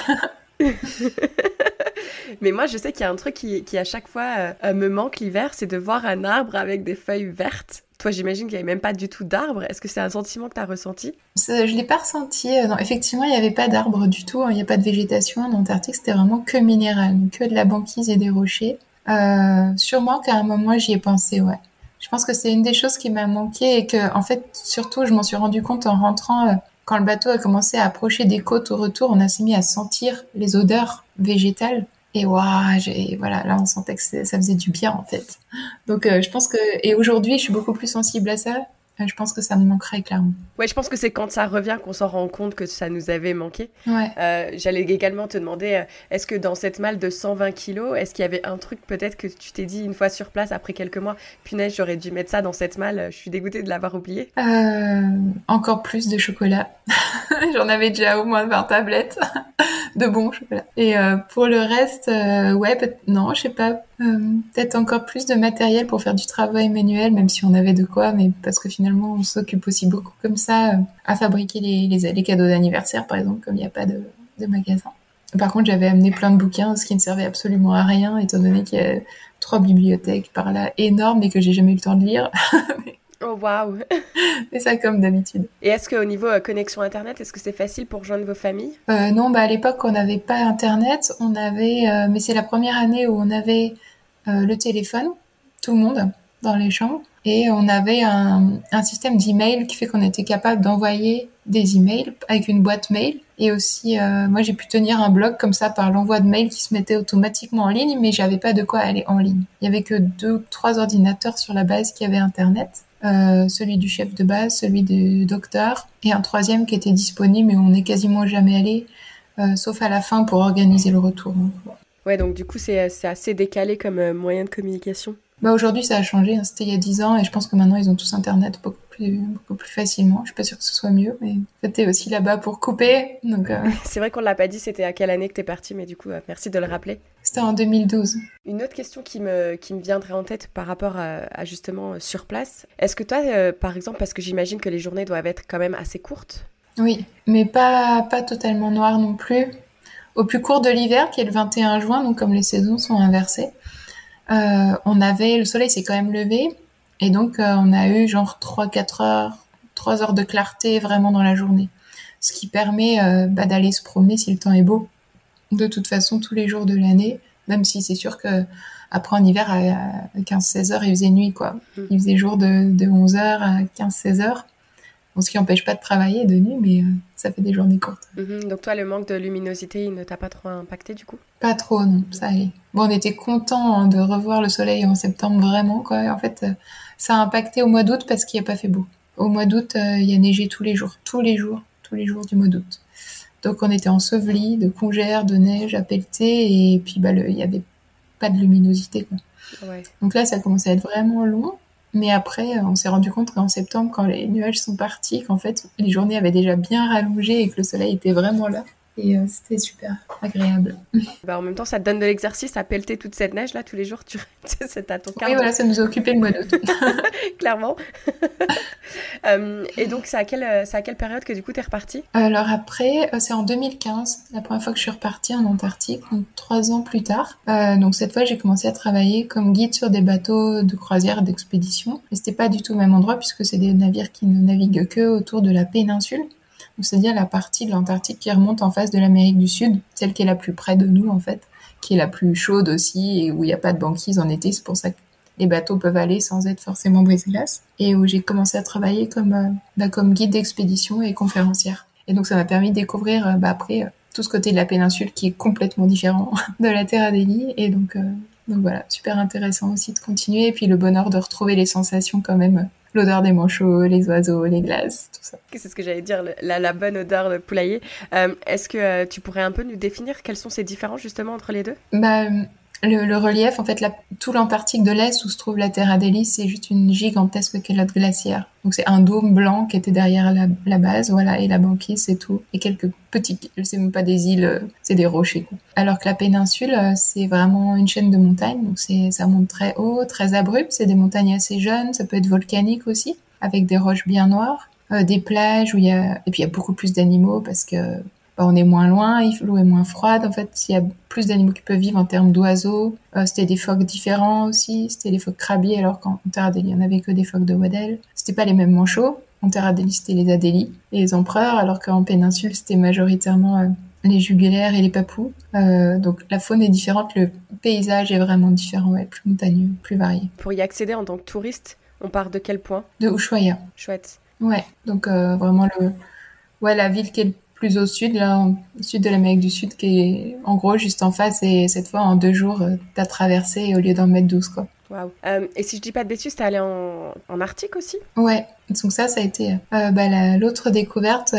Mais moi, je sais qu'il y a un truc qui, à chaque fois euh, me manque l'hiver, c'est de voir un arbre avec des feuilles vertes. Toi, j'imagine qu'il n'y avait même pas du tout d'arbre. Est-ce que c'est un sentiment que tu as ressenti
Je ne l'ai pas ressenti. Euh, non, effectivement, il n'y avait pas d'arbre du tout. Hein. Il n'y a pas de végétation. En Antarctique, c'était vraiment que minéral, que de la banquise et des rochers. Euh, sûrement qu'à un moment, j'y ai pensé, ouais. Je pense que c'est une des choses qui m'a manqué et que, en fait, surtout, je m'en suis rendu compte en rentrant, euh, quand le bateau a commencé à approcher des côtes au retour, on a s'est mis à sentir les odeurs végétales Et waouh, voilà, là on sentait que ça faisait du bien en fait. Donc euh, je pense que et aujourd'hui je suis beaucoup plus sensible à ça je pense que ça me manquerait clairement.
Ouais, je pense que c'est quand ça revient qu'on s'en rend compte que ça nous avait manqué.
Ouais.
Euh, j'allais également te demander, euh, est-ce que dans cette malle de 120 kilos, est-ce qu'il y avait un truc peut-être que tu t'es dit une fois sur place après quelques mois, punaise, j'aurais dû mettre ça dans cette malle, je suis dégoûtée de l'avoir oublié
euh, Encore plus de chocolat. J'en avais déjà au moins 20 tablettes de bon chocolat. Et pour le reste, ouais, non, je sais pas, peut-être encore plus de matériel pour faire du travail manuel, même si on avait de quoi, mais parce que finalement on s'occupe aussi beaucoup comme ça euh, à fabriquer les, les, cadeaux d'anniversaire, par exemple, comme il n'y a pas de, magasin. Par contre, j'avais amené plein de bouquins, ce qui ne servait absolument à rien, étant donné qu'il y a trois bibliothèques par là énormes et que j'ai jamais eu le temps de lire.
oh waouh
Mais ça comme d'habitude.
Et est-ce qu'au niveau euh, connexion internet, est-ce que c'est facile pour joindre vos familles?
Euh, Non, bah à l'époque on n'avait pas internet, on avait, mais c'est la première année où on avait le téléphone, tout le monde dans les chambres. Et on avait un, système d'email qui fait qu'on était capable d'envoyer des emails avec une boîte mail. Et aussi, euh, moi, j'ai pu tenir un blog comme ça par l'envoi de mails qui se mettait automatiquement en ligne, mais j'avais pas de quoi aller en ligne. Il y avait que deux, trois ordinateurs sur la base qui avaient Internet. Euh, celui du chef de base, celui du docteur, et un troisième qui était disponible, mais on n'est quasiment jamais allé, euh, sauf à la fin pour organiser le retour.
Ouais, donc du coup, c'est assez décalé comme euh, moyen de communication.
Bah aujourd'hui, ça a changé. Hein. C'était il y a 10 ans et je pense que maintenant, ils ont tous Internet beaucoup plus, beaucoup plus facilement. Je suis pas sûre que ce soit mieux, mais t'es aussi là-bas pour couper. Donc, euh...
C'est vrai qu'on l'a pas dit, c'était à quelle année que t'es partie, mais du coup, euh, merci de le rappeler.
C'était en 2012.
Une autre question qui me, qui me viendrait en tête par rapport à, justement sur place. Est-ce que toi, euh, par exemple, parce que j'imagine que les journées doivent être quand même assez courtes?
Oui, mais pas, pas totalement noires non plus. Au plus court de l'hiver, qui est le 21 juin, donc comme les saisons sont inversées, euh, on avait le soleil s'est quand même levé et donc euh, on a eu genre 3-4 heures, 3 heures de clarté vraiment dans la journée, ce qui permet euh, bah, d'aller se promener si le temps est beau. De toute façon, tous les jours de l'année, même si c'est sûr que après en hiver à 15-16 heures, il faisait nuit quoi. Mmh. Il faisait jour de, de 11 heures à 15-16 heures ce qui n'empêche pas de travailler de nuit, mais euh, ça fait des journées courtes.
Mhm. donc toi, le manque de luminosité, il ne t'a pas trop impacté du coup?
Pas trop, non, ça allait. Bon, on était content hein, de revoir le soleil en septembre, vraiment. Quoi. En fait, euh, ça a impacté au mois d'août parce qu'il n'y a pas fait beau. Au mois d'août, euh, il y a neigé tous les jours, tous les jours, tous les jours du mois d'août. Donc on était enseveli de congères, de neige à pelleter, et puis bah, il n'y avait pas de luminosité. Quoi. Donc là, ça commençait à être vraiment long. Mais après, on s'est rendu compte qu'en septembre, quand les nuages sont partis, qu'en fait, les journées avaient déjà bien rallongé et que le soleil était vraiment là. Et euh, c'était super agréable.
Bah, en même temps, ça te donne de l'exercice à pelleter toute cette neige là tous les jours. Tu... c'est à ton
Oui, voilà, ça nous a occupé le mois d'août.
Clairement. Euh, et donc, c'est à, quelle, à quelle période que du coup tu es reparti?
Alors après, c'est en 2015, la première fois que je suis repartie en Antarctique, donc trois ans plus tard. donc cette fois, j'ai commencé à travailler comme guide sur des bateaux de croisière d'expédition. Et c'était pas du tout au même endroit puisque c'est des navires qui ne naviguent que autour de la péninsule c'est-à-dire la partie de l'Antarctique qui remonte en face de l'Amérique du Sud, celle qui est la plus près de nous en fait, qui est la plus chaude aussi et où il n'y a pas de banquise en été, c'est pour ça que les bateaux peuvent aller sans être forcément brisés-glaces, et où j'ai commencé à travailler comme, euh, bah, comme guide d'expédition et conférencière. Et donc ça m'a permis de découvrir euh, bah, après euh, tout ce côté de la péninsule qui est complètement différent de la Terre Adélie, et donc, donc voilà, super intéressant aussi de continuer, et puis le bonheur de retrouver les sensations quand même l'odeur des manchots, les oiseaux, les glaces, tout ça.
C'est ce que j'allais dire, la, bonne odeur de poulailler. Euh, est-ce que euh, tu pourrais un peu nous définir quelles sont ces différences justement entre les deux?
Bah, le, relief, en fait, tout l'Antarctique de l'Est où se trouve la Terre Adélie, c'est juste une gigantesque calotte glaciaire. Donc c'est un dôme blanc qui était derrière la, base, voilà, et la banquise, c'est tout. Et quelques petits, je sais même pas des îles, euh, c'est des rochers. Quoi. Alors que la péninsule, euh, c'est vraiment une chaîne de montagnes, donc c'est ça monte très haut, très abrupt. C'est des montagnes assez jeunes, ça peut être volcanique aussi, avec des roches bien noires, euh, des plages où il y a, et puis il y a beaucoup plus d'animaux parce que on est moins loin, l'eau est moins froide. En fait, il y a plus d'animaux qui peuvent vivre en termes d'oiseaux. Euh, c'était des phoques différents aussi. C'était des phoques crabiers, alors qu'en Terre Adélie, il n'y en avait que des phoques de Waddell. C'était pas les mêmes manchots. En Terre Adélie, c'était les Adélie et les empereurs, alors qu'en péninsule, c'était majoritairement euh, les jugulaires et les papous. Euh, donc la faune est différente, le paysage est vraiment différent, plus montagneux, plus varié.
Pour y accéder en tant que touriste, on part de quel point?
De Ushuaia.
Chouette.
Ouais, donc vraiment le, ouais, la ville qui est le plus au sud, là, au sud de l'Amérique du Sud, qui est en gros juste en face. Et cette fois, en deux jours, t'as traversé au lieu d'en mettre 12, quoi.
Waouh. et si je dis pas de bêtises, t'es allé en, en Arctique aussi?
Ouais, donc ça, ça a été bah, l'autre découverte.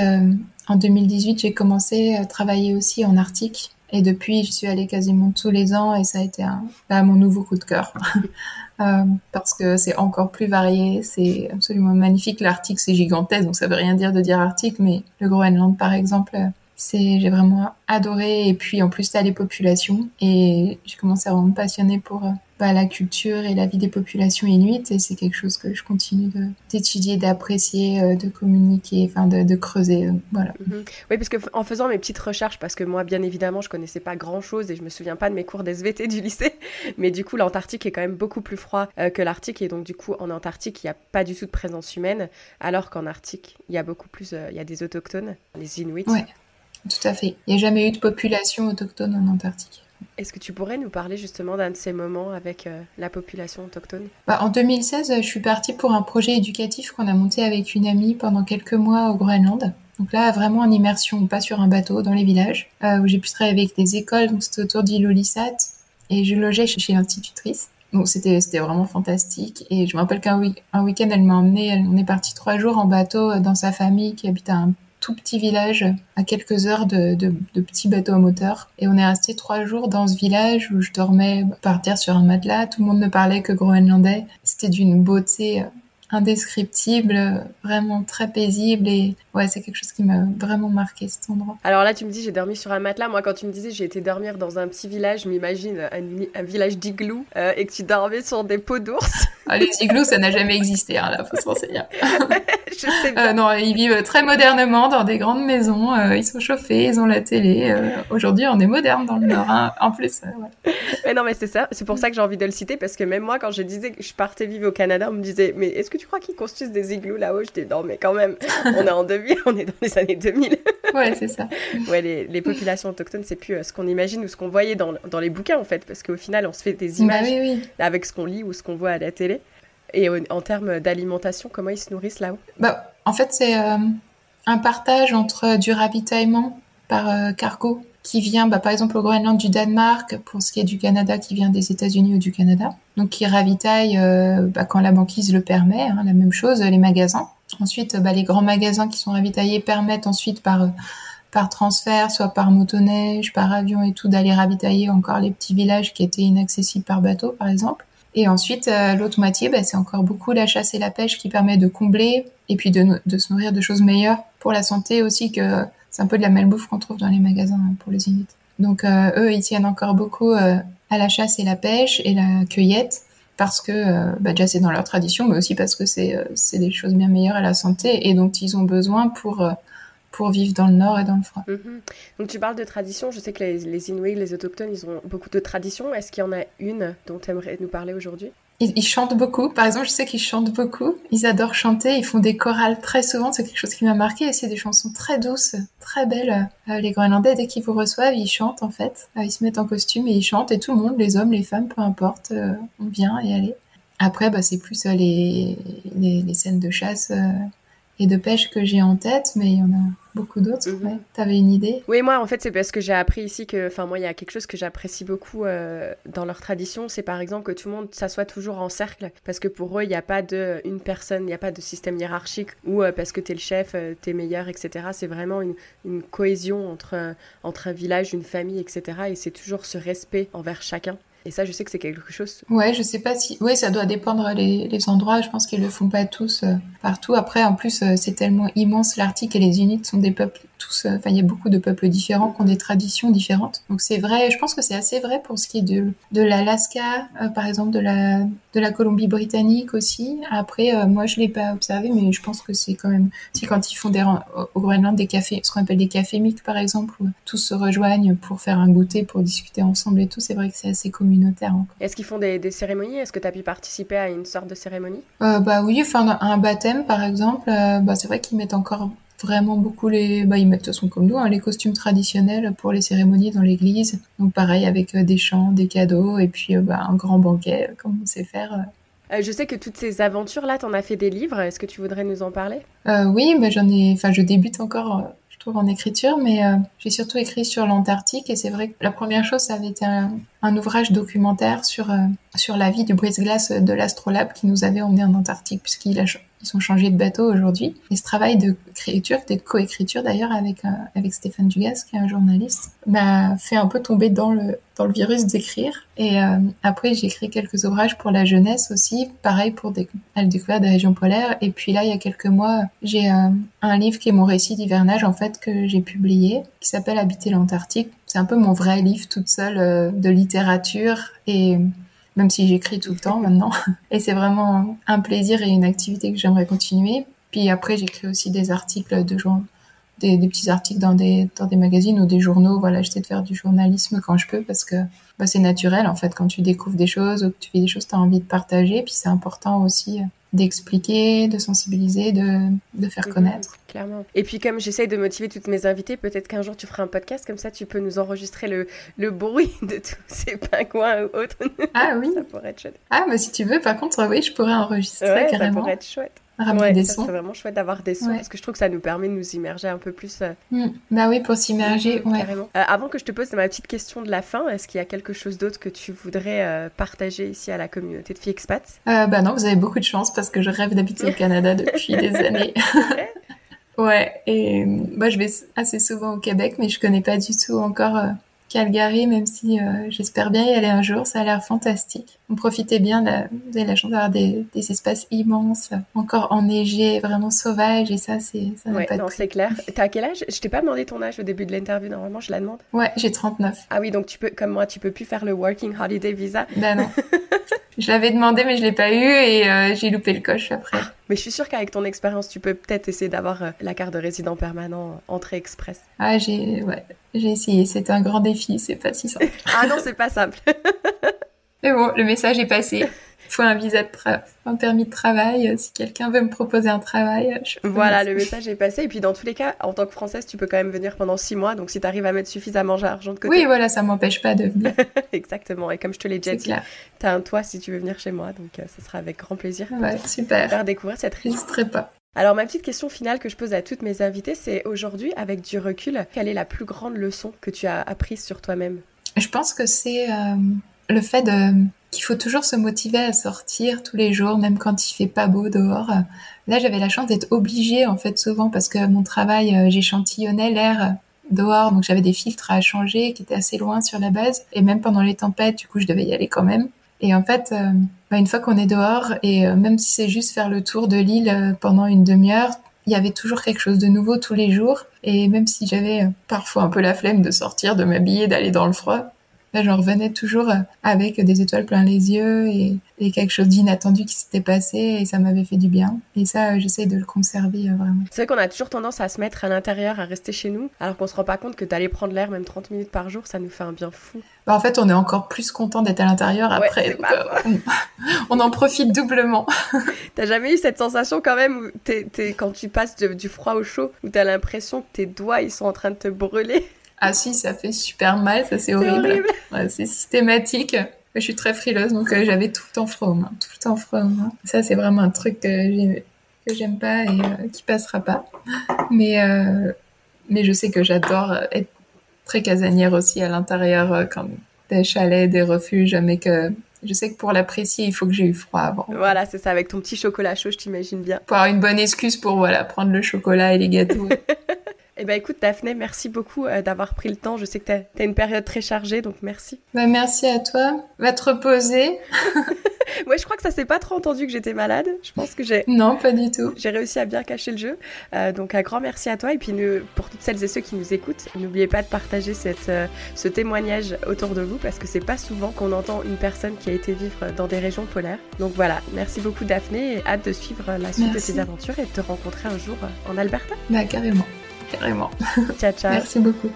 en 2018, j'ai commencé à travailler aussi en Arctique. Et depuis, je suis allée quasiment tous les ans et ça a été mon nouveau coup de cœur. euh, parce que c'est encore plus varié, c'est absolument magnifique. L'Arctique, c'est gigantesque, donc ça veut rien dire de dire Arctique, mais le Groenland, par exemple, c'est j'ai vraiment adoré. Et puis en plus, t'as les populations et j'ai commencé à vraiment me passionner pour bah, la culture et la vie des populations inuites et c'est quelque chose que je continue d'étudier, d'apprécier, euh, de communiquer, enfin de, de creuser, euh, voilà.
Mhm. Oui, parce que en faisant mes petites recherches, parce que moi, bien évidemment, je connaissais pas grand chose et je me souviens pas de mes cours d'SVT du lycée, mais du coup, l'Antarctique est quand même beaucoup plus froid euh, que l'Arctique et donc du coup, en Antarctique, il n'y a pas du tout de présence humaine, alors qu'en Arctique, il y a beaucoup plus, il y a des autochtones, les Inuits.
Ouais, tout à fait. Il n'y a jamais eu de population autochtone en Antarctique.
Est-ce que tu pourrais nous parler justement d'un de ces moments avec euh, la population autochtone?
Bah, En 2016, je suis partie pour un projet éducatif qu'on a monté avec une amie pendant quelques mois au Groenland. Donc là, vraiment en immersion, pas sur un bateau, dans les villages, euh, où j'ai pu travailler avec des écoles. Donc c'était autour d'Ilulissat et je logeais chez l'institutrice. Donc c'était c'était vraiment fantastique. Et je me rappelle qu'un week- week-end, elle m'a emmené. On est parti trois jours en bateau dans sa famille qui habite à un tout petit village à quelques heures de, de, petits bateaux à moteur. Et on est resté trois jours dans ce village où je dormais par terre sur un matelas. Tout le monde ne parlait que groenlandais. C'était d'une beauté indescriptible, vraiment très paisible et ouais, c'est quelque chose qui m'a vraiment marqué cet endroit.
Alors là, tu me dis j'ai dormi sur un matelas. Moi, quand tu me disais j'ai été dormir dans un petit village, m'imagine un, village d'igloo euh, et que tu dormais sur des peaux d'ours.
Ah, les igloos, ça n'a jamais existé, hein, là, faut se renseigner.
je sais euh,
non, ils vivent très modernement dans des grandes maisons. Euh, ils sont chauffés, ils ont la télé. Aujourd'hui, on est moderne dans le Nord, hein, en plus. Ouais.
Mais non, mais c'est ça. C'est pour ça que j'ai envie de le citer parce que même moi, quand je disais que je partais vivre au Canada, on me disait mais est-ce que tu crois qu'ils construisent des igloos là-haut? Je dis non, mais quand même, on est en 2000, on est dans les années 2000.
ouais, c'est ça.
Ouais, les, les populations autochtones, c'est plus ce qu'on imagine ou ce qu'on voyait dans, dans, les bouquins en fait, parce qu'au final, on se fait des images
bah oui, oui.
avec ce qu'on lit ou ce qu'on voit à la télé. Et en termes d'alimentation, comment ils se nourrissent là-haut?
Bah, En fait, c'est euh, un partage entre du ravitaillement par euh, cargo qui vient, bah, par exemple, au Groenland du Danemark, pour ce qui est du Canada, qui vient des États-Unis ou du Canada. Donc, qui ravitaille euh, bah, quand la banquise le permet, hein, la même chose, les magasins. Ensuite, bah, les grands magasins qui sont ravitaillés permettent ensuite par par transfert, soit par motoneige, par avion et tout, d'aller ravitailler encore les petits villages qui étaient inaccessibles par bateau, par exemple. Et ensuite, euh, l'autre moitié, bah, c'est encore beaucoup la chasse et la pêche qui permet de combler et puis de, se nourrir de choses meilleures pour la santé aussi que c'est un peu de la malbouffe qu'on trouve dans les magasins pour les Inuits. Donc euh, eux, ils tiennent encore beaucoup euh, à la chasse et la pêche et la cueillette parce que euh, bah, déjà c'est dans leur tradition, mais aussi parce que c'est des choses bien meilleures à la santé et dont ils ont besoin pour pour vivre dans le nord et dans le froid.
Mm -hmm. Donc tu parles de tradition, je sais que les, les, Inuits, les autochtones, ils ont beaucoup de traditions. Est-ce qu'il y en a une dont tu aimerais nous parler aujourd'hui?
Ils, chantent beaucoup. Par exemple, je sais qu'ils chantent beaucoup. Ils adorent chanter. Ils font des chorales très souvent. C'est quelque chose qui m'a marqué. Et c'est des chansons très douces, très belles. Euh, les Groenlandais, dès qu'ils vous reçoivent, ils chantent en fait. Euh, ils se mettent en costume et ils chantent. Et tout le monde, les hommes, les femmes, peu importe, euh, on vient et allez. Après, bah, c'est plus les, les, les, scènes de chasse et de pêche que j'ai en tête, mais il y en a beaucoup d'autres. Mm -hmm. ouais. T'avais une idée?
Oui, moi, en fait, c'est parce que j'ai appris ici que, enfin, moi, il y a quelque chose que j'apprécie beaucoup euh, dans leur tradition, c'est par exemple que tout le monde s'assoit toujours en cercle, parce que pour eux, il n'y a pas de une personne, il n'y a pas de système hiérarchique ou euh, parce que t'es le chef, euh, t'es meilleur, etc. C'est vraiment une, une cohésion entre entre un village, une famille, etc. Et c'est toujours ce respect envers chacun. Et ça, je sais que c'est quelque chose.
Ouais, je sais pas si. Oui, ça doit dépendre les, endroits. Je pense qu'ils le font pas tous euh, partout. Après, en plus, euh, c'est tellement immense l'Arctique et les Inuits sont des peuples tous. Enfin, euh, il y a beaucoup de peuples différents qui ont des traditions différentes. Donc c'est vrai. Je pense que c'est assez vrai pour ce qui est de de l'Alaska, par exemple, de la de la Colombie-Britannique aussi. Après, moi, je l'ai pas observé, mais je pense que c'est quand même. Si quand ils font au Groenland des cafés, ce qu'on appelle des cafés miques, par exemple, où tous se rejoignent pour faire un goûter, pour discuter ensemble et tout, c'est vrai que c'est assez commun communautaire.
Est-ce qu'ils font des, des cérémonies? Est-ce que tu as pu participer à une sorte de cérémonie?
Euh, Bah oui, enfin un baptême par exemple, euh, bah, c'est vrai qu'ils mettent encore vraiment beaucoup les bah ils mettent de toute façon comme nous hein, les costumes traditionnels pour les cérémonies dans l'église. Donc pareil avec euh, des chants des cadeaux et puis bah, un grand banquet comme on sait faire
euh, je sais que toutes ces aventures là t'en as fait des livres. Est-ce que tu voudrais nous en parler?
Oui mais j'en ai enfin je débute encore je trouve, en écriture, mais j'ai surtout écrit sur l'Antarctique et c'est vrai que la première chose, ça avait été un, ouvrage documentaire sur, euh, sur la vie du brise-glace de l'astrolabe qui nous avait emmené en Antarctique puisqu'il a ils ont changé de bateau aujourd'hui. Et ce travail de créature, de coécriture d'ailleurs avec, euh, avec Stéphane Dugas, qui est un journaliste, m'a fait un peu tomber dans le, dans le virus d'écrire. Et euh, après, j'ai écrit quelques ouvrages pour la jeunesse aussi, pareil pour des, à la découverte des régions polaires. Et puis là, il y a quelques mois, j'ai euh, un livre qui est mon récit d'hivernage, en fait, que j'ai publié, qui s'appelle Habiter l'Antarctique. C'est un peu mon vrai livre toute seule de littérature et même si j'écris tout le temps maintenant. Et c'est vraiment un plaisir et une activité que j'aimerais continuer. Puis après, j'écris aussi des articles de jour, des, petits articles dans des, dans des magazines ou des journaux. Voilà, j'essaie de faire du journalisme quand je peux parce que bah, c'est naturel en fait. Quand tu découvres des choses ou que tu fais des choses, tu as envie de partager. Puis c'est important aussi d'expliquer, de sensibiliser, de, de faire mhm, connaître.
Clairement. Et puis comme j'essaye de motiver toutes mes invités, peut-être qu'un jour tu feras un podcast, comme ça tu peux nous enregistrer le, le bruit de tous ces pingouins ou autres.
Ah oui.
ça pourrait être chouette.
Ah, mais si tu veux, par contre, oui, je pourrais enregistrer
ouais,
carrément.
Ça pourrait être chouette
ramener des sons.
C'est vraiment chouette d'avoir des sons parce que je trouve que ça nous permet de nous immerger un peu plus. Euh,
mm. Bah oui, pour s'immerger, ouais.
Carrément. Euh, avant que je te pose ma petite question de la fin, est-ce qu'il y a quelque chose d'autre que tu voudrais euh, partager ici à la communauté de filles expats
Bah non, vous avez beaucoup de chance parce que je rêve d'habiter au Canada depuis des années. ouais, et bah, je vais assez souvent au Québec, mais je connais pas du tout encore Calgary, même si euh, j'espère bien y aller un jour, ça a l'air fantastique. On profitait bien, vous avez la chance d'avoir des, espaces immenses, encore enneigés, vraiment sauvages, et ça, c'est ça
ouais, non, c'est clair. T'as quel âge? Je t'ai pas demandé ton âge au début de l'interview, normalement, je la demande.
Ouais, j'ai 39.
Ah oui, donc tu peux, comme moi, tu peux plus faire le Working Holiday Visa.
Ben non. je l'avais demandé, mais je l'ai pas eu, et euh, j'ai loupé le coche après.
Mais je suis sûre qu'avec ton expérience, tu peux peut-être essayer d'avoir euh, la carte de résident permanent entrée express.
Ah, j'ai ouais, j'ai essayé. C'est un grand défi. C'est pas si simple.
ah non, c'est pas simple.
Mais bon, le message est passé faut un visa de un permis de travail. Si quelqu'un veut me proposer un travail, je
Voilà, le message est passé. Et puis dans tous les cas, en tant que Française, tu peux quand même venir pendant six mois. Donc si tu arrives à mettre suffisamment d'argent de côté.
Oui, voilà, ça m'empêche pas de venir.
Exactement. Et comme je te l'ai déjà dit, tu as un toit si tu veux venir chez moi. Donc euh, ce sera avec grand plaisir.
Ouais, super.
Faire découvrir cette région.
Je pas.
Alors ma petite question finale que je pose à toutes mes invitées, c'est aujourd'hui, avec du recul, quelle est la plus grande leçon que tu as apprise sur toi-même?
Je pense que c'est euh, le fait qu'il faut toujours se motiver à sortir tous les jours, même quand il fait pas beau dehors. Là, j'avais la chance d'être obligée, en fait, souvent, parce que mon travail, euh, j'échantillonnais l'air dehors, donc j'avais des filtres à changer qui étaient assez loin sur la base. Et même pendant les tempêtes, du coup, je devais y aller quand même. Et en fait, euh, bah, une fois qu'on est dehors, et euh, même si c'est juste faire le tour de l'île pendant une demi-heure, il y avait toujours quelque chose de nouveau tous les jours. Et même si j'avais parfois un peu la flemme de sortir, de m'habiller, d'aller dans le froid, Là, j'en revenais toujours euh, avec des étoiles plein les yeux et, quelque chose d'inattendu qui s'était passé et ça m'avait fait du bien. Et ça, euh, j'essaie de le conserver euh, vraiment.
C'est vrai qu'on a toujours tendance à se mettre à l'intérieur, à rester chez nous, alors qu'on se rend pas compte que d'aller prendre l'air même 30 minutes par jour, ça nous fait un bien fou.
Bah, en fait, on est encore plus content d'être à l'intérieur après. on, en profite doublement.
T'as jamais eu cette sensation quand même où quand tu passes du froid au chaud, où t'as l'impression que tes doigts ils sont en train de te brûler?
Ah si, ça fait super mal, ça c'est horrible. c'est systématique. Je suis très frileuse, donc euh, j'avais tout le temps froid aux mains, tout le temps froid aux mains. Ça c'est vraiment un truc que j'aime pas et euh, qui passera pas. Mais euh, mais je sais que j'adore être très casanière aussi à l'intérieur, comme des chalets, des refuges, mais que je sais que pour l'apprécier, il faut que j'ai eu froid avant.
Voilà, c'est ça, avec ton petit chocolat chaud, je t'imagine bien.
Pour avoir une bonne excuse pour voilà prendre le chocolat et les gâteaux.
Eh ben écoute Daphné, merci beaucoup euh, d'avoir pris le temps. Je sais que tu as, une période très chargée, donc merci.
Bah, merci à toi. Va te reposer.
ouais, je crois que ça s'est pas trop entendu que j'étais malade. Je pense que j'ai...
Non, pas du tout.
J'ai réussi à bien cacher le jeu. Euh, donc un grand merci à toi. Et puis pour toutes celles et ceux qui nous écoutent, n'oubliez pas de partager cette, euh, ce témoignage autour de vous parce que c'est pas souvent qu'on entend une personne qui a été vivre dans des régions polaires. Donc voilà, merci beaucoup Daphné et hâte de suivre la suite de tes aventures et de te rencontrer un jour en Alberta.
Bah carrément carrément.
Ciao, ciao.
Merci beaucoup.